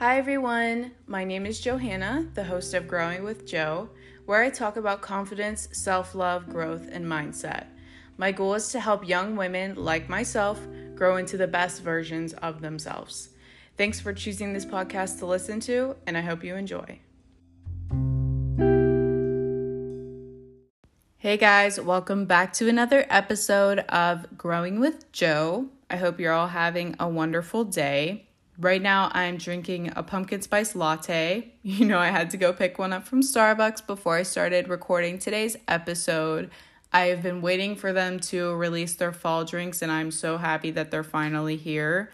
Hi, everyone. My name is Johanna, the host of Growing with Joe, where I talk about confidence, self love, growth, and mindset. My goal is to help young women like myself grow into the best versions of themselves. Thanks for choosing this podcast to listen to, and I hope you enjoy. Hey guys, welcome back to another episode of Growing with Joe. I hope you're all having a wonderful day. Right now, I'm drinking a pumpkin spice latte. You know, I had to go pick one up from Starbucks before I started recording today's episode. I've been waiting for them to release their fall drinks, and I'm so happy that they're finally here.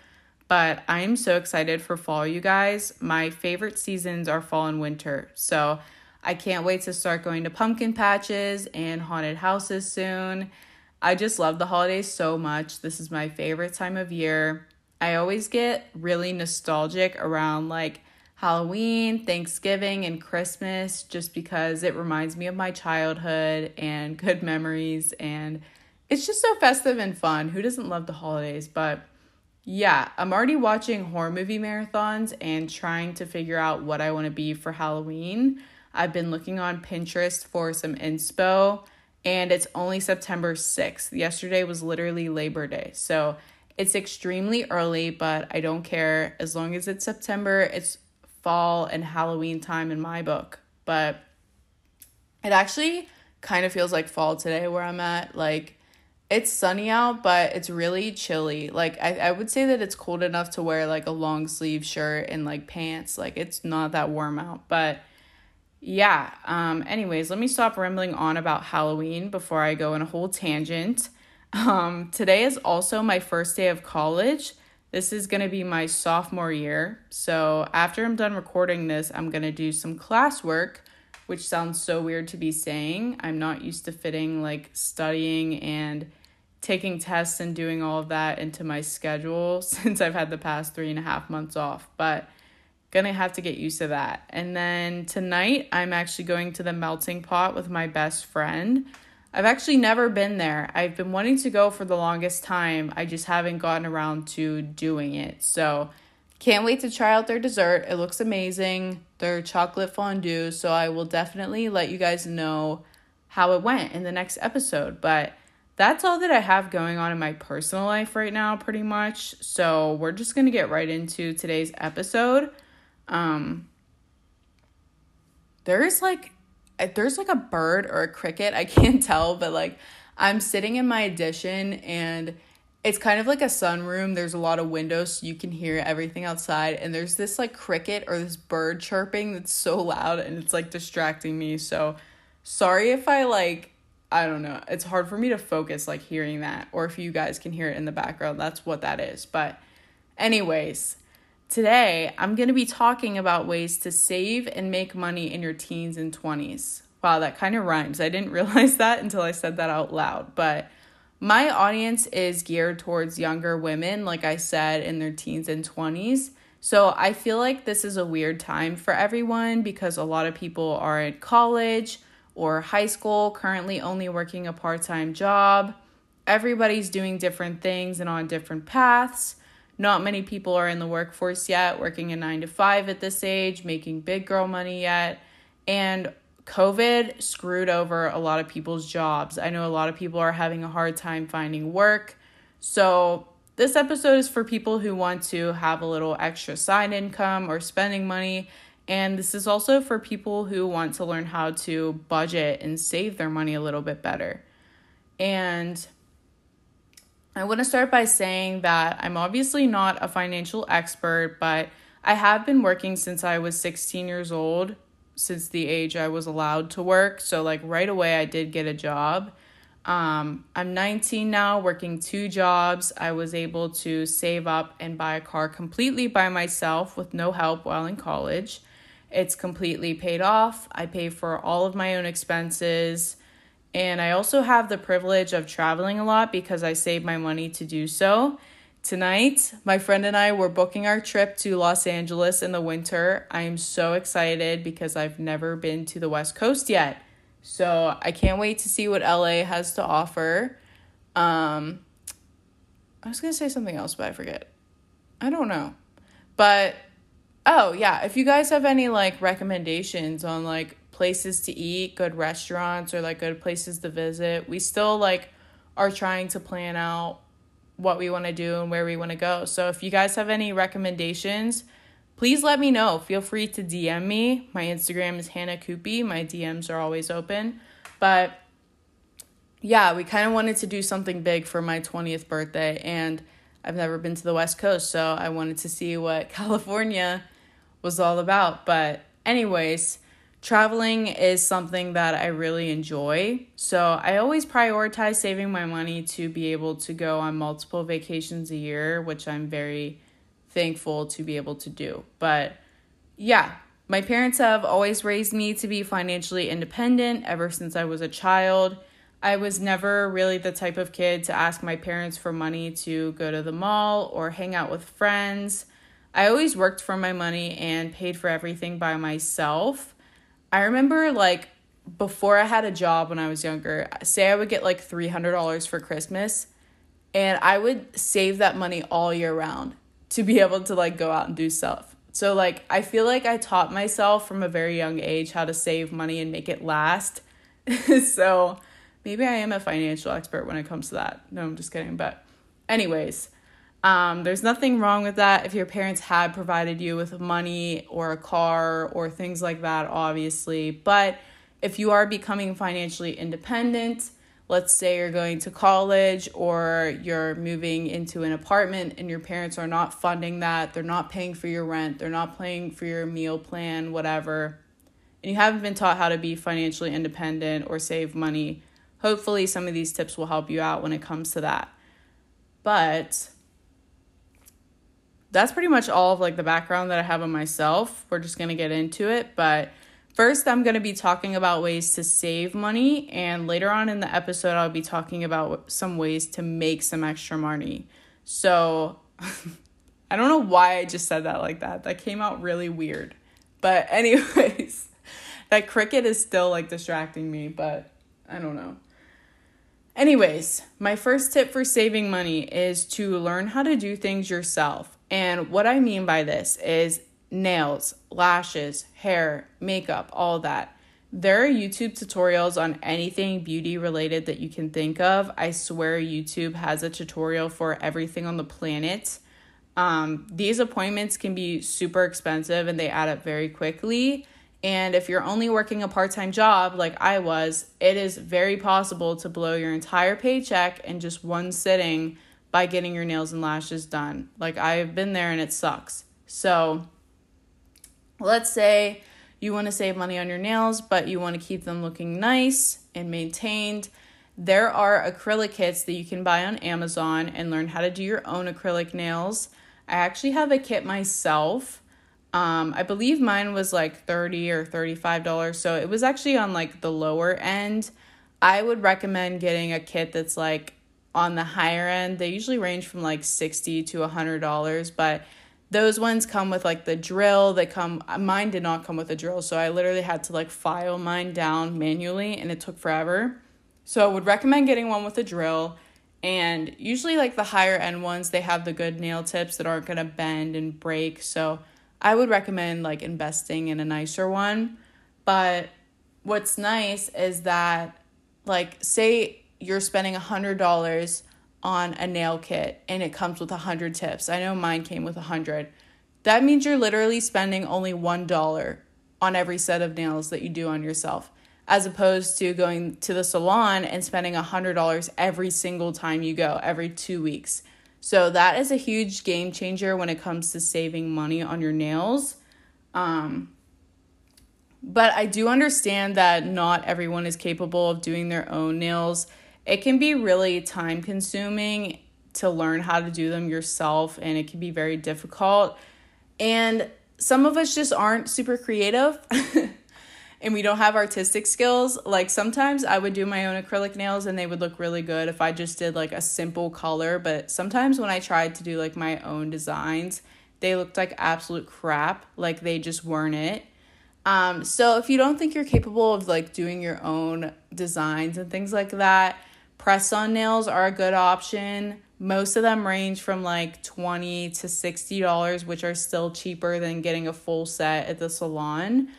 But I'm so excited for fall, you guys. My favorite seasons are fall and winter. So I can't wait to start going to pumpkin patches and haunted houses soon. I just love the holidays so much. This is my favorite time of year. I always get really nostalgic around like Halloween, Thanksgiving, and Christmas just because it reminds me of my childhood and good memories. And it's just so festive and fun. Who doesn't love the holidays? But yeah, I'm already watching horror movie marathons and trying to figure out what I want to be for Halloween. I've been looking on Pinterest for some inspo, and it's only September 6th. Yesterday was literally Labor Day. So it's extremely early, but I don't care. As long as it's September, it's fall and Halloween time in my book. But it actually kind of feels like fall today where I'm at. Like, it's sunny out, but it's really chilly. Like, I, I would say that it's cold enough to wear like a long sleeve shirt and like pants. Like, it's not that warm out. But yeah, um, anyways, let me stop rambling on about Halloween before I go in a whole tangent. Um, today is also my first day of college. This is going to be my sophomore year. So, after I'm done recording this, I'm going to do some classwork, which sounds so weird to be saying. I'm not used to fitting like studying and taking tests and doing all of that into my schedule since I've had the past three and a half months off. But gonna have to get used to that. And then tonight, I'm actually going to the melting pot with my best friend. I've actually never been there. I've been wanting to go for the longest time. I just haven't gotten around to doing it. So, can't wait to try out their dessert. It looks amazing. Their chocolate fondue. So, I will definitely let you guys know how it went in the next episode. But that's all that I have going on in my personal life right now, pretty much. So, we're just going to get right into today's episode. Um, there's like there's like a bird or a cricket, I can't tell, but like I'm sitting in my addition and it's kind of like a sunroom. There's a lot of windows so you can hear everything outside and there's this like cricket or this bird chirping that's so loud and it's like distracting me. So sorry if I like I don't know. It's hard for me to focus like hearing that or if you guys can hear it in the background. That's what that is. But anyways, Today, I'm going to be talking about ways to save and make money in your teens and 20s. Wow, that kind of rhymes. I didn't realize that until I said that out loud. But my audience is geared towards younger women, like I said, in their teens and 20s. So I feel like this is a weird time for everyone because a lot of people are in college or high school, currently only working a part time job. Everybody's doing different things and on different paths. Not many people are in the workforce yet, working a nine to five at this age, making big girl money yet. And COVID screwed over a lot of people's jobs. I know a lot of people are having a hard time finding work. So, this episode is for people who want to have a little extra side income or spending money. And this is also for people who want to learn how to budget and save their money a little bit better. And I want to start by saying that I'm obviously not a financial expert, but I have been working since I was 16 years old, since the age I was allowed to work. So, like, right away, I did get a job. Um, I'm 19 now, working two jobs. I was able to save up and buy a car completely by myself with no help while in college. It's completely paid off. I pay for all of my own expenses. And I also have the privilege of traveling a lot because I save my money to do so. Tonight, my friend and I were booking our trip to Los Angeles in the winter. I am so excited because I've never been to the West Coast yet. So I can't wait to see what LA has to offer. Um, I was going to say something else, but I forget. I don't know. But Oh, yeah. If you guys have any like recommendations on like places to eat, good restaurants, or like good places to visit, we still like are trying to plan out what we want to do and where we want to go. So if you guys have any recommendations, please let me know. Feel free to DM me. My Instagram is Hannah Coopy. My DMs are always open. But yeah, we kind of wanted to do something big for my 20th birthday and I've never been to the West Coast, so I wanted to see what California was all about. But, anyways, traveling is something that I really enjoy. So, I always prioritize saving my money to be able to go on multiple vacations a year, which I'm very thankful to be able to do. But, yeah, my parents have always raised me to be financially independent ever since I was a child. I was never really the type of kid to ask my parents for money to go to the mall or hang out with friends. I always worked for my money and paid for everything by myself. I remember like before I had a job when I was younger, say I would get like $300 for Christmas and I would save that money all year round to be able to like go out and do stuff. So like I feel like I taught myself from a very young age how to save money and make it last. so maybe I am a financial expert when it comes to that. No, I'm just kidding, but anyways, um, there's nothing wrong with that if your parents had provided you with money or a car or things like that, obviously. But if you are becoming financially independent, let's say you're going to college or you're moving into an apartment and your parents are not funding that, they're not paying for your rent, they're not paying for your meal plan, whatever, and you haven't been taught how to be financially independent or save money, hopefully some of these tips will help you out when it comes to that. But that's pretty much all of like the background that I have on myself. We're just going to get into it, but first I'm going to be talking about ways to save money and later on in the episode I'll be talking about some ways to make some extra money. So I don't know why I just said that like that. That came out really weird. But anyways, that cricket is still like distracting me, but I don't know. Anyways, my first tip for saving money is to learn how to do things yourself. And what I mean by this is nails, lashes, hair, makeup, all that. There are YouTube tutorials on anything beauty related that you can think of. I swear YouTube has a tutorial for everything on the planet. Um, these appointments can be super expensive and they add up very quickly. And if you're only working a part time job like I was, it is very possible to blow your entire paycheck in just one sitting by getting your nails and lashes done. Like I've been there and it sucks. So let's say you want to save money on your nails, but you want to keep them looking nice and maintained. There are acrylic kits that you can buy on Amazon and learn how to do your own acrylic nails. I actually have a kit myself. Um, I believe mine was like 30 or $35, so it was actually on like the lower end. I would recommend getting a kit that's like on the higher end. They usually range from like 60 to $100, but those ones come with like the drill. They come mine did not come with a drill, so I literally had to like file mine down manually and it took forever. So I would recommend getting one with a drill. And usually like the higher end ones, they have the good nail tips that aren't going to bend and break. So I would recommend like investing in a nicer one. But what's nice is that like say you're spending a hundred dollars on a nail kit and it comes with a hundred tips. I know mine came with a hundred. That means you're literally spending only one dollar on every set of nails that you do on yourself, as opposed to going to the salon and spending a hundred dollars every single time you go, every two weeks. So that is a huge game changer when it comes to saving money on your nails. Um, but I do understand that not everyone is capable of doing their own nails it can be really time consuming to learn how to do them yourself and it can be very difficult. And some of us just aren't super creative and we don't have artistic skills. Like sometimes I would do my own acrylic nails and they would look really good if I just did like a simple color, but sometimes when I tried to do like my own designs, they looked like absolute crap, like they just weren't it. Um, so if you don't think you're capable of like doing your own designs and things like that, Press on nails are a good option. Most of them range from like 20 to $60, which are still cheaper than getting a full set at the salon.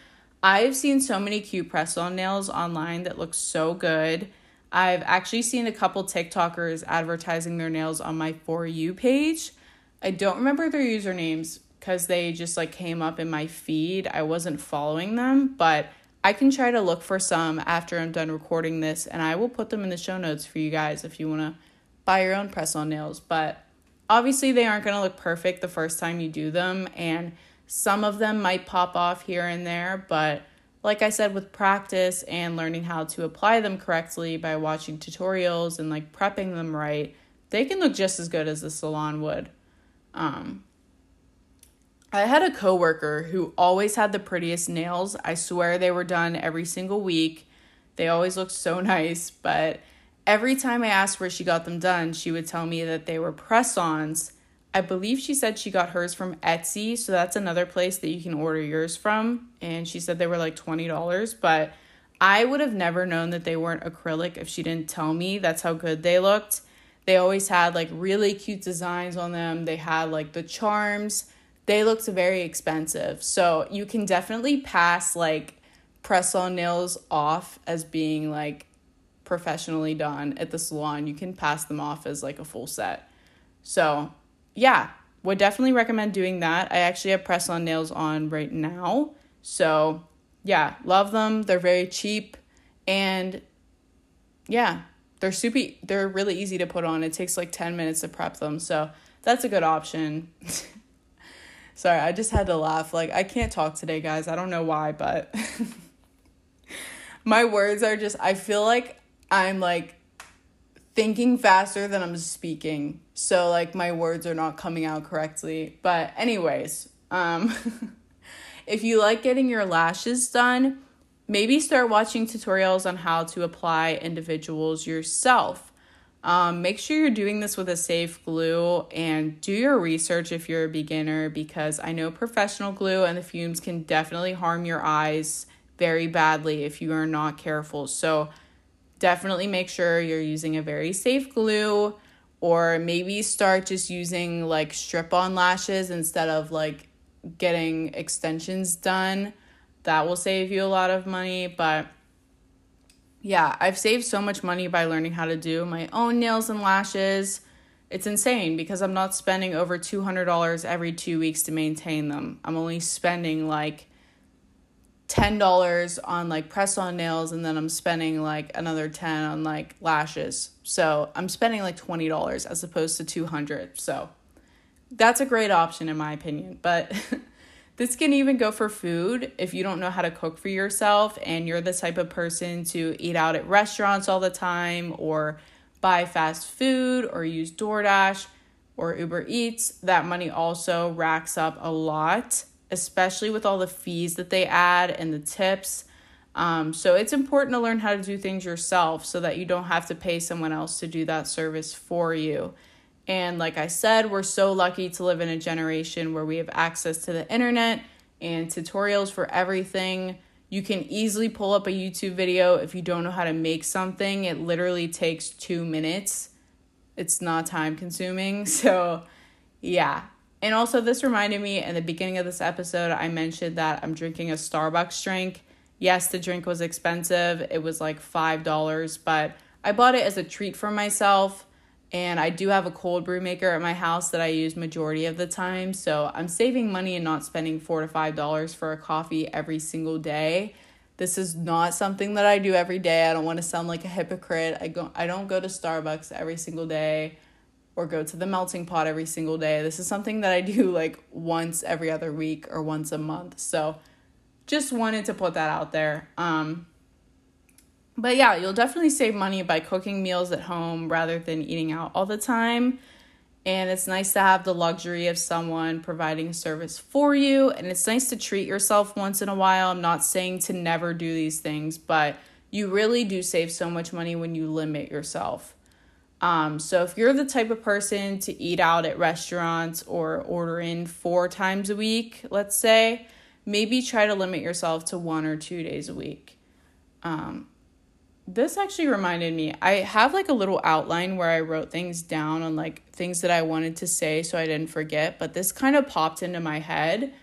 I've seen so many cute press on nails online that look so good. I've actually seen a couple TikTokers advertising their nails on my For You page. I don't remember their usernames because they just like came up in my feed. I wasn't following them, but I can try to look for some after I'm done recording this and I will put them in the show notes for you guys if you want to buy your own press on nails. But obviously, they aren't going to look perfect the first time you do them, and some of them might pop off here and there, but like I said, with practice and learning how to apply them correctly by watching tutorials and like prepping them right, they can look just as good as the salon would. Um, I had a coworker who always had the prettiest nails. I swear they were done every single week. They always looked so nice, but every time I asked where she got them done, she would tell me that they were press ons. I believe she said she got hers from Etsy, so that's another place that you can order yours from. And she said they were like $20, but I would have never known that they weren't acrylic if she didn't tell me. That's how good they looked. They always had like really cute designs on them, they had like the charms they looked very expensive. So you can definitely pass like press on nails off as being like professionally done at the salon. You can pass them off as like a full set. So, yeah, would definitely recommend doing that. I actually have press on nails on right now. So, yeah, love them. They're very cheap and yeah, they're super they're really easy to put on. It takes like 10 minutes to prep them. So, that's a good option. Sorry, I just had to laugh. Like, I can't talk today, guys. I don't know why, but my words are just, I feel like I'm like thinking faster than I'm speaking. So, like, my words are not coming out correctly. But, anyways, um, if you like getting your lashes done, maybe start watching tutorials on how to apply individuals yourself. Um, make sure you're doing this with a safe glue and do your research if you're a beginner because I know professional glue and the fumes can definitely harm your eyes very badly if you are not careful. So, definitely make sure you're using a very safe glue or maybe start just using like strip on lashes instead of like getting extensions done. That will save you a lot of money, but yeah, I've saved so much money by learning how to do my own nails and lashes. It's insane because I'm not spending over $200 every two weeks to maintain them. I'm only spending like $10 on like press on nails and then I'm spending like another 10 on like lashes. So I'm spending like $20 as opposed to 200. So that's a great option in my opinion. But This can even go for food if you don't know how to cook for yourself and you're the type of person to eat out at restaurants all the time or buy fast food or use DoorDash or Uber Eats. That money also racks up a lot, especially with all the fees that they add and the tips. Um, so it's important to learn how to do things yourself so that you don't have to pay someone else to do that service for you. And like I said, we're so lucky to live in a generation where we have access to the internet and tutorials for everything. You can easily pull up a YouTube video if you don't know how to make something. It literally takes two minutes. It's not time consuming. So, yeah. And also, this reminded me in the beginning of this episode, I mentioned that I'm drinking a Starbucks drink. Yes, the drink was expensive, it was like $5, but I bought it as a treat for myself and I do have a cold brew maker at my house that I use majority of the time. So I'm saving money and not spending four to five dollars for a coffee every single day. This is not something that I do every day. I don't want to sound like a hypocrite. I go I don't go to Starbucks every single day or go to the melting pot every single day. This is something that I do like once every other week or once a month. So just wanted to put that out there. Um but yeah, you'll definitely save money by cooking meals at home rather than eating out all the time. And it's nice to have the luxury of someone providing a service for you. And it's nice to treat yourself once in a while. I'm not saying to never do these things, but you really do save so much money when you limit yourself. Um, so if you're the type of person to eat out at restaurants or order in four times a week, let's say, maybe try to limit yourself to one or two days a week. Um, this actually reminded me. I have like a little outline where I wrote things down on like things that I wanted to say so I didn't forget, but this kind of popped into my head.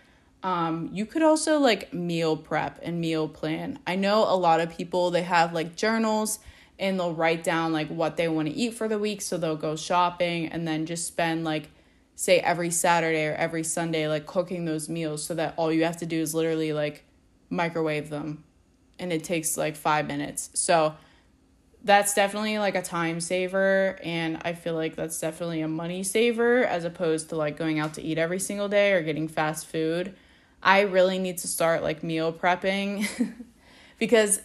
Um, you could also like meal prep and meal plan. I know a lot of people they have like journals and they'll write down like what they want to eat for the week so they'll go shopping and then just spend like say every Saturday or every Sunday like cooking those meals so that all you have to do is literally like microwave them and it takes like five minutes. So that's definitely like a time saver and I feel like that's definitely a money saver as opposed to like going out to eat every single day or getting fast food. I really need to start like meal prepping because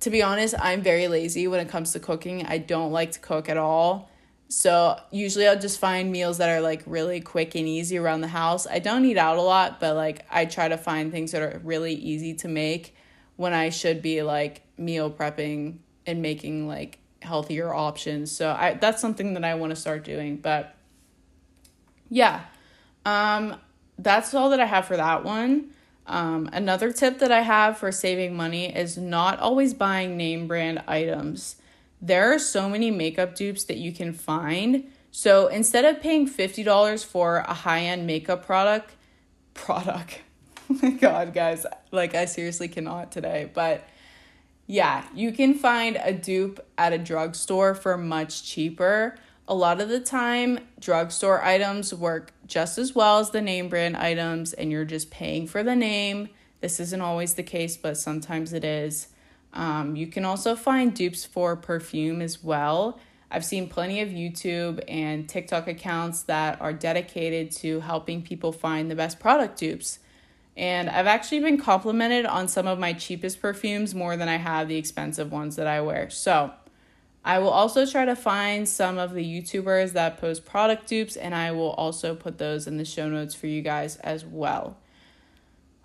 to be honest, I'm very lazy when it comes to cooking. I don't like to cook at all. So usually I'll just find meals that are like really quick and easy around the house. I don't eat out a lot, but like I try to find things that are really easy to make when I should be like meal prepping and making like healthier options. So I that's something that I want to start doing. But yeah. Um that's all that I have for that one. Um, another tip that I have for saving money is not always buying name brand items. There are so many makeup dupes that you can find. So instead of paying $50 for a high end makeup product, product, oh my god, guys, like I seriously cannot today. But yeah, you can find a dupe at a drugstore for much cheaper. A lot of the time, drugstore items work just as well as the name brand items, and you're just paying for the name. This isn't always the case, but sometimes it is. Um, you can also find dupes for perfume as well. I've seen plenty of YouTube and TikTok accounts that are dedicated to helping people find the best product dupes. And I've actually been complimented on some of my cheapest perfumes more than I have the expensive ones that I wear. So I will also try to find some of the YouTubers that post product dupes, and I will also put those in the show notes for you guys as well.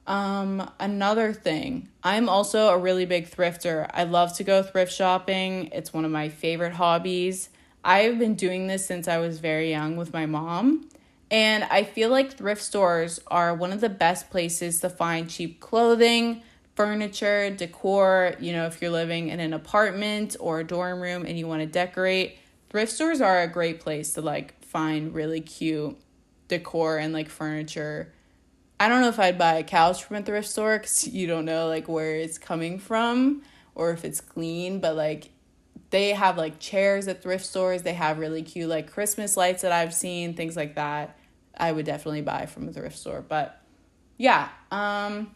Um, another thing, I'm also a really big thrifter. I love to go thrift shopping, it's one of my favorite hobbies. I've been doing this since I was very young with my mom. And I feel like thrift stores are one of the best places to find cheap clothing, furniture, decor. You know, if you're living in an apartment or a dorm room and you want to decorate, thrift stores are a great place to like find really cute decor and like furniture. I don't know if I'd buy a couch from a thrift store because you don't know like where it's coming from or if it's clean, but like they have like chairs at thrift stores. They have really cute like Christmas lights that I've seen, things like that. I would definitely buy from a thrift store. But yeah, um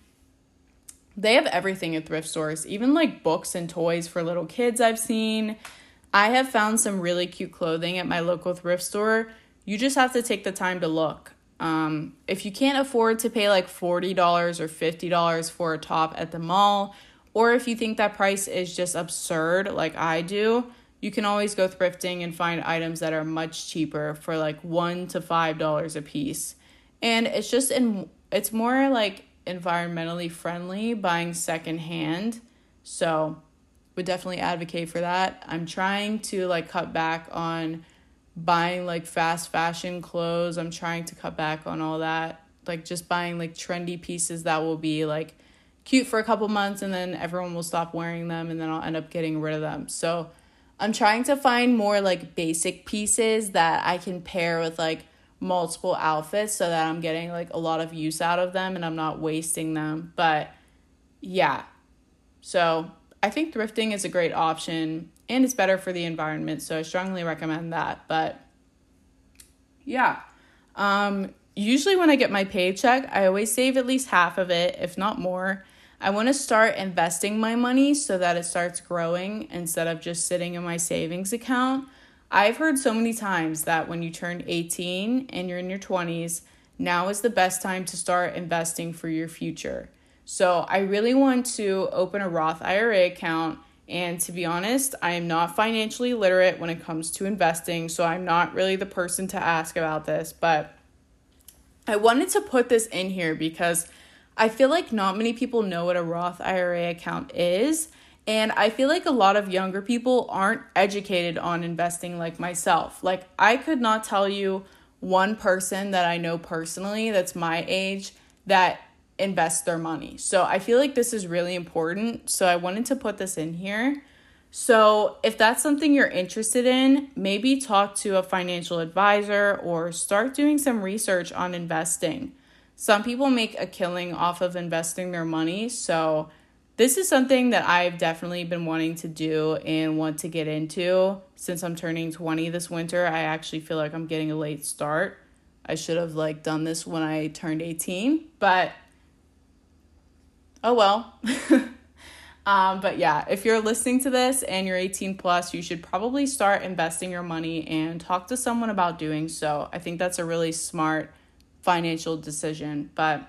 they have everything at thrift stores, even like books and toys for little kids I've seen. I have found some really cute clothing at my local thrift store. You just have to take the time to look. Um, if you can't afford to pay like $40 or $50 for a top at the mall, or if you think that price is just absurd, like I do, you can always go thrifting and find items that are much cheaper for like one to five dollars a piece. And it's just in it's more like environmentally friendly buying secondhand. So would definitely advocate for that. I'm trying to like cut back on buying like fast fashion clothes. I'm trying to cut back on all that. Like just buying like trendy pieces that will be like cute for a couple months and then everyone will stop wearing them and then I'll end up getting rid of them. So I'm trying to find more like basic pieces that I can pair with like multiple outfits so that I'm getting like a lot of use out of them and I'm not wasting them. But yeah. So I think thrifting is a great option and it's better for the environment. So I strongly recommend that. But yeah. Um, usually when I get my paycheck, I always save at least half of it, if not more. I want to start investing my money so that it starts growing instead of just sitting in my savings account. I've heard so many times that when you turn 18 and you're in your 20s, now is the best time to start investing for your future. So, I really want to open a Roth IRA account. And to be honest, I am not financially literate when it comes to investing. So, I'm not really the person to ask about this. But I wanted to put this in here because I feel like not many people know what a Roth IRA account is. And I feel like a lot of younger people aren't educated on investing like myself. Like, I could not tell you one person that I know personally that's my age that invests their money. So I feel like this is really important. So I wanted to put this in here. So, if that's something you're interested in, maybe talk to a financial advisor or start doing some research on investing. Some people make a killing off of investing their money, so this is something that I've definitely been wanting to do and want to get into since I'm turning 20 this winter. I actually feel like I'm getting a late start. I should have like done this when I turned 18, but oh well. um, but yeah, if you're listening to this and you're 18 plus, you should probably start investing your money and talk to someone about doing so. I think that's a really smart financial decision. But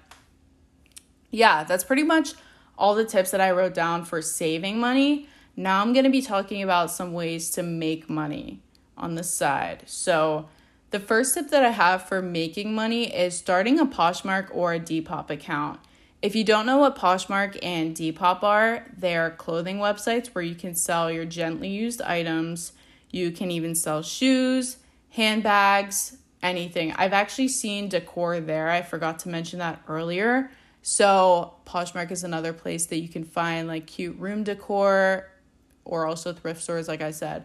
yeah, that's pretty much all the tips that I wrote down for saving money. Now I'm going to be talking about some ways to make money on the side. So, the first tip that I have for making money is starting a Poshmark or a Depop account. If you don't know what Poshmark and Depop are, they are clothing websites where you can sell your gently used items. You can even sell shoes, handbags, anything. I've actually seen decor there. I forgot to mention that earlier. So, Poshmark is another place that you can find like cute room decor or also thrift stores, like I said.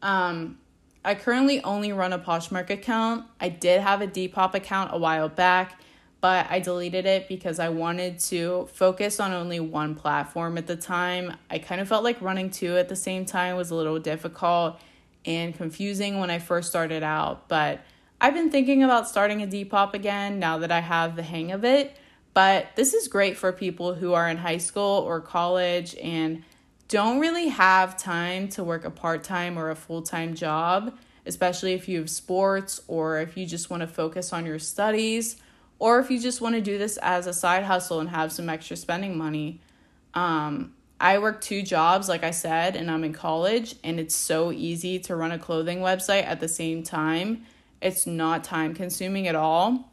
Um, I currently only run a Poshmark account. I did have a Depop account a while back, but I deleted it because I wanted to focus on only one platform at the time. I kind of felt like running two at the same time was a little difficult and confusing when I first started out, but I've been thinking about starting a Depop again now that I have the hang of it. But this is great for people who are in high school or college and don't really have time to work a part time or a full time job, especially if you have sports or if you just want to focus on your studies or if you just want to do this as a side hustle and have some extra spending money. Um, I work two jobs, like I said, and I'm in college, and it's so easy to run a clothing website at the same time. It's not time consuming at all.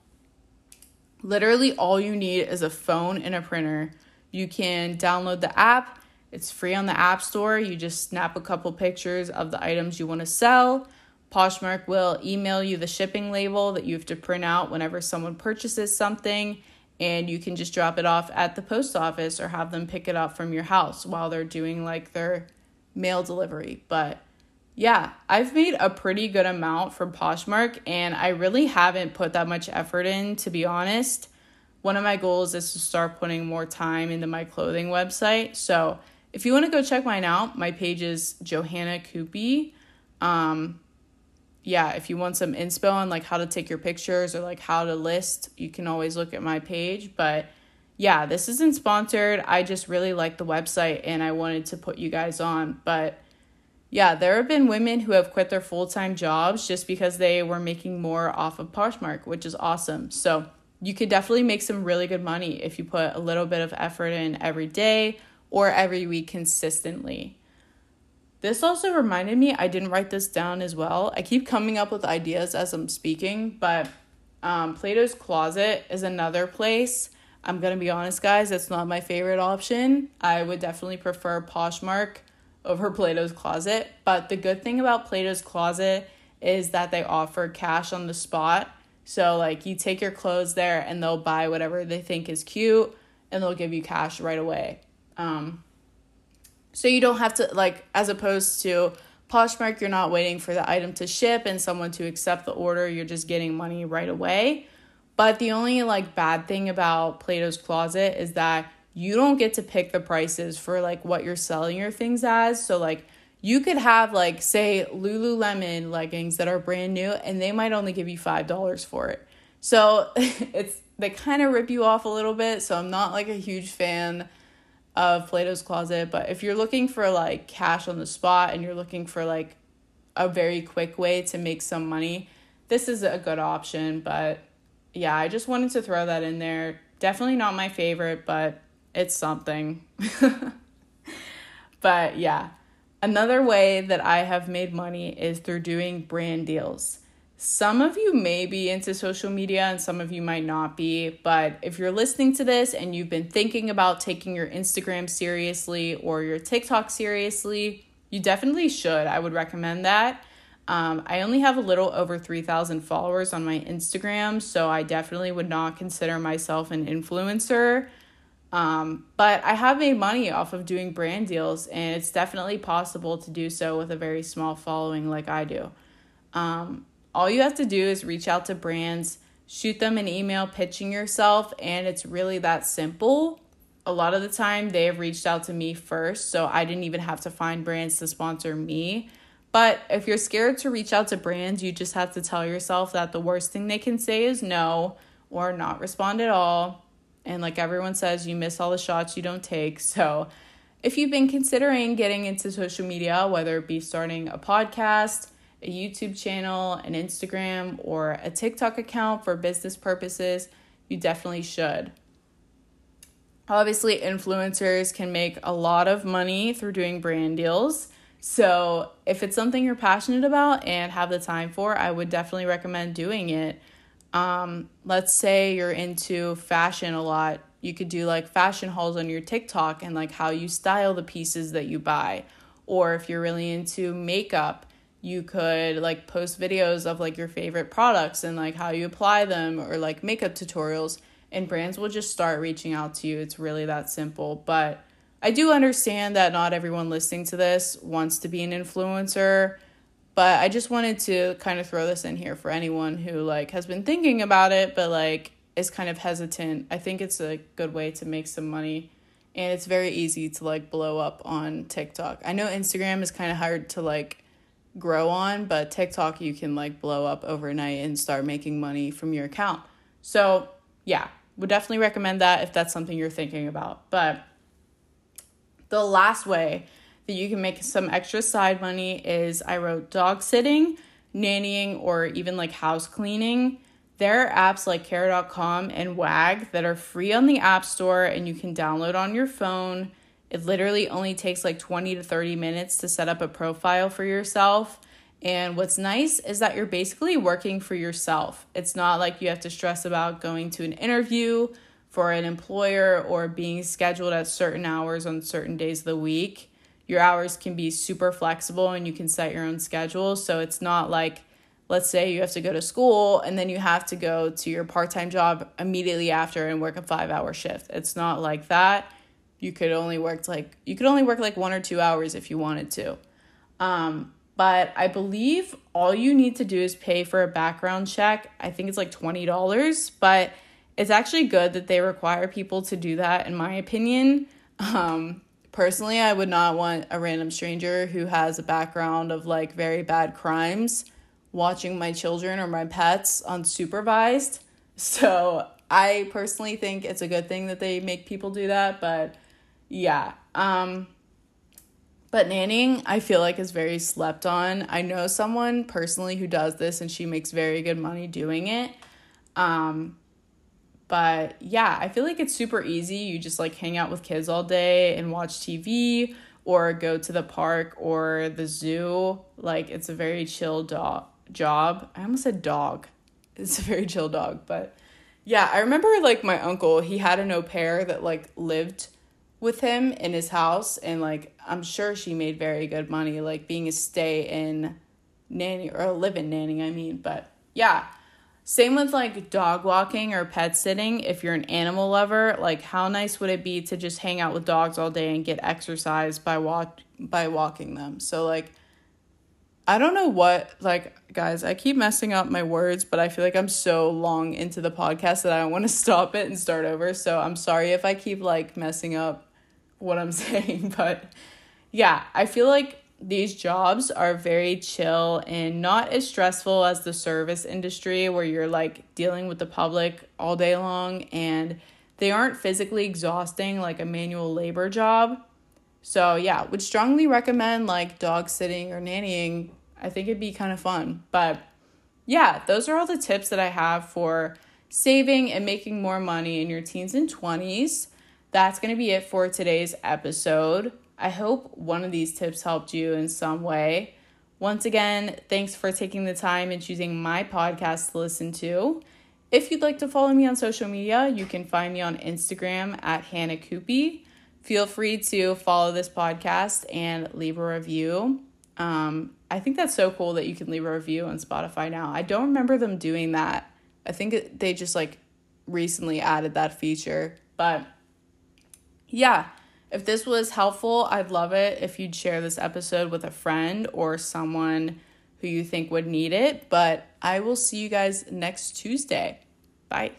Literally, all you need is a phone and a printer. You can download the app, it's free on the App Store. You just snap a couple pictures of the items you want to sell. Poshmark will email you the shipping label that you have to print out whenever someone purchases something, and you can just drop it off at the post office or have them pick it up from your house while they're doing like their mail delivery. But yeah, I've made a pretty good amount from Poshmark and I really haven't put that much effort in, to be honest. One of my goals is to start putting more time into my clothing website. So if you want to go check mine out, my page is Johanna Coopy. Um, yeah, if you want some inspo on like how to take your pictures or like how to list, you can always look at my page. But yeah, this isn't sponsored. I just really like the website and I wanted to put you guys on. But yeah, there have been women who have quit their full time jobs just because they were making more off of Poshmark, which is awesome. So you could definitely make some really good money if you put a little bit of effort in every day or every week consistently. This also reminded me, I didn't write this down as well. I keep coming up with ideas as I'm speaking, but um, Plato's Closet is another place. I'm gonna be honest, guys, it's not my favorite option. I would definitely prefer Poshmark over Plato's Closet. But the good thing about Plato's Closet is that they offer cash on the spot. So, like, you take your clothes there and they'll buy whatever they think is cute and they'll give you cash right away. Um, so, you don't have to, like, as opposed to Poshmark, you're not waiting for the item to ship and someone to accept the order, you're just getting money right away. But the only, like, bad thing about Plato's Closet is that you don't get to pick the prices for like what you're selling your things as. So like you could have like say Lululemon leggings that are brand new and they might only give you $5 for it. So it's they kind of rip you off a little bit, so I'm not like a huge fan of Plato's Closet, but if you're looking for like cash on the spot and you're looking for like a very quick way to make some money, this is a good option, but yeah, I just wanted to throw that in there. Definitely not my favorite, but it's something. but yeah, another way that I have made money is through doing brand deals. Some of you may be into social media and some of you might not be, but if you're listening to this and you've been thinking about taking your Instagram seriously or your TikTok seriously, you definitely should. I would recommend that. Um, I only have a little over 3,000 followers on my Instagram, so I definitely would not consider myself an influencer. Um, but I have made money off of doing brand deals, and it's definitely possible to do so with a very small following like I do. Um, all you have to do is reach out to brands, shoot them an email pitching yourself, and it's really that simple. A lot of the time, they have reached out to me first, so I didn't even have to find brands to sponsor me. But if you're scared to reach out to brands, you just have to tell yourself that the worst thing they can say is no or not respond at all. And like everyone says, you miss all the shots you don't take. So if you've been considering getting into social media, whether it be starting a podcast, a YouTube channel, an Instagram, or a TikTok account for business purposes, you definitely should. Obviously, influencers can make a lot of money through doing brand deals. So, if it's something you're passionate about and have the time for, I would definitely recommend doing it. Um, let's say you're into fashion a lot. You could do like fashion hauls on your TikTok and like how you style the pieces that you buy. Or if you're really into makeup, you could like post videos of like your favorite products and like how you apply them or like makeup tutorials and brands will just start reaching out to you. It's really that simple. But I do understand that not everyone listening to this wants to be an influencer, but I just wanted to kind of throw this in here for anyone who like has been thinking about it but like is kind of hesitant. I think it's a good way to make some money and it's very easy to like blow up on TikTok. I know Instagram is kind of hard to like grow on, but TikTok you can like blow up overnight and start making money from your account. So, yeah, would definitely recommend that if that's something you're thinking about. But the last way that you can make some extra side money is I wrote dog sitting, nannying, or even like house cleaning. There are apps like care.com and Wag that are free on the App Store and you can download on your phone. It literally only takes like 20 to 30 minutes to set up a profile for yourself. And what's nice is that you're basically working for yourself. It's not like you have to stress about going to an interview for an employer or being scheduled at certain hours on certain days of the week. Your hours can be super flexible and you can set your own schedule. So it's not like, let's say you have to go to school and then you have to go to your part time job immediately after and work a five hour shift. It's not like that. You could only work like you could only work like one or two hours if you wanted to. Um, but I believe all you need to do is pay for a background check. I think it's like $20, but it's actually good that they require people to do that, in my opinion. Um, personally, I would not want a random stranger who has a background of like very bad crimes watching my children or my pets unsupervised. So I personally think it's a good thing that they make people do that, but yeah. Um, but nannying, I feel like, is very slept on. I know someone personally who does this and she makes very good money doing it. Um, but yeah, I feel like it's super easy. You just like hang out with kids all day and watch TV or go to the park or the zoo. Like, it's a very chill dog job. I almost said dog. It's a very chill dog, but yeah, I remember like my uncle, he had an au pair that like lived with him in his house and like I'm sure she made very good money like being a stay in nanny or a live in nanny I mean but yeah same with like dog walking or pet sitting. If you're an animal lover like how nice would it be to just hang out with dogs all day and get exercise by walk by walking them? So like I don't know what like guys I keep messing up my words but I feel like I'm so long into the podcast that I don't want to stop it and start over. So I'm sorry if I keep like messing up what I'm saying, but yeah, I feel like these jobs are very chill and not as stressful as the service industry where you're like dealing with the public all day long and they aren't physically exhausting like a manual labor job. So, yeah, would strongly recommend like dog sitting or nannying. I think it'd be kind of fun. But yeah, those are all the tips that I have for saving and making more money in your teens and 20s that's going to be it for today's episode. I hope one of these tips helped you in some way. Once again, thanks for taking the time and choosing my podcast to listen to. If you'd like to follow me on social media, you can find me on Instagram at Hannah Coopy. Feel free to follow this podcast and leave a review. Um, I think that's so cool that you can leave a review on Spotify now. I don't remember them doing that. I think they just like recently added that feature, but yeah, if this was helpful, I'd love it if you'd share this episode with a friend or someone who you think would need it. But I will see you guys next Tuesday. Bye.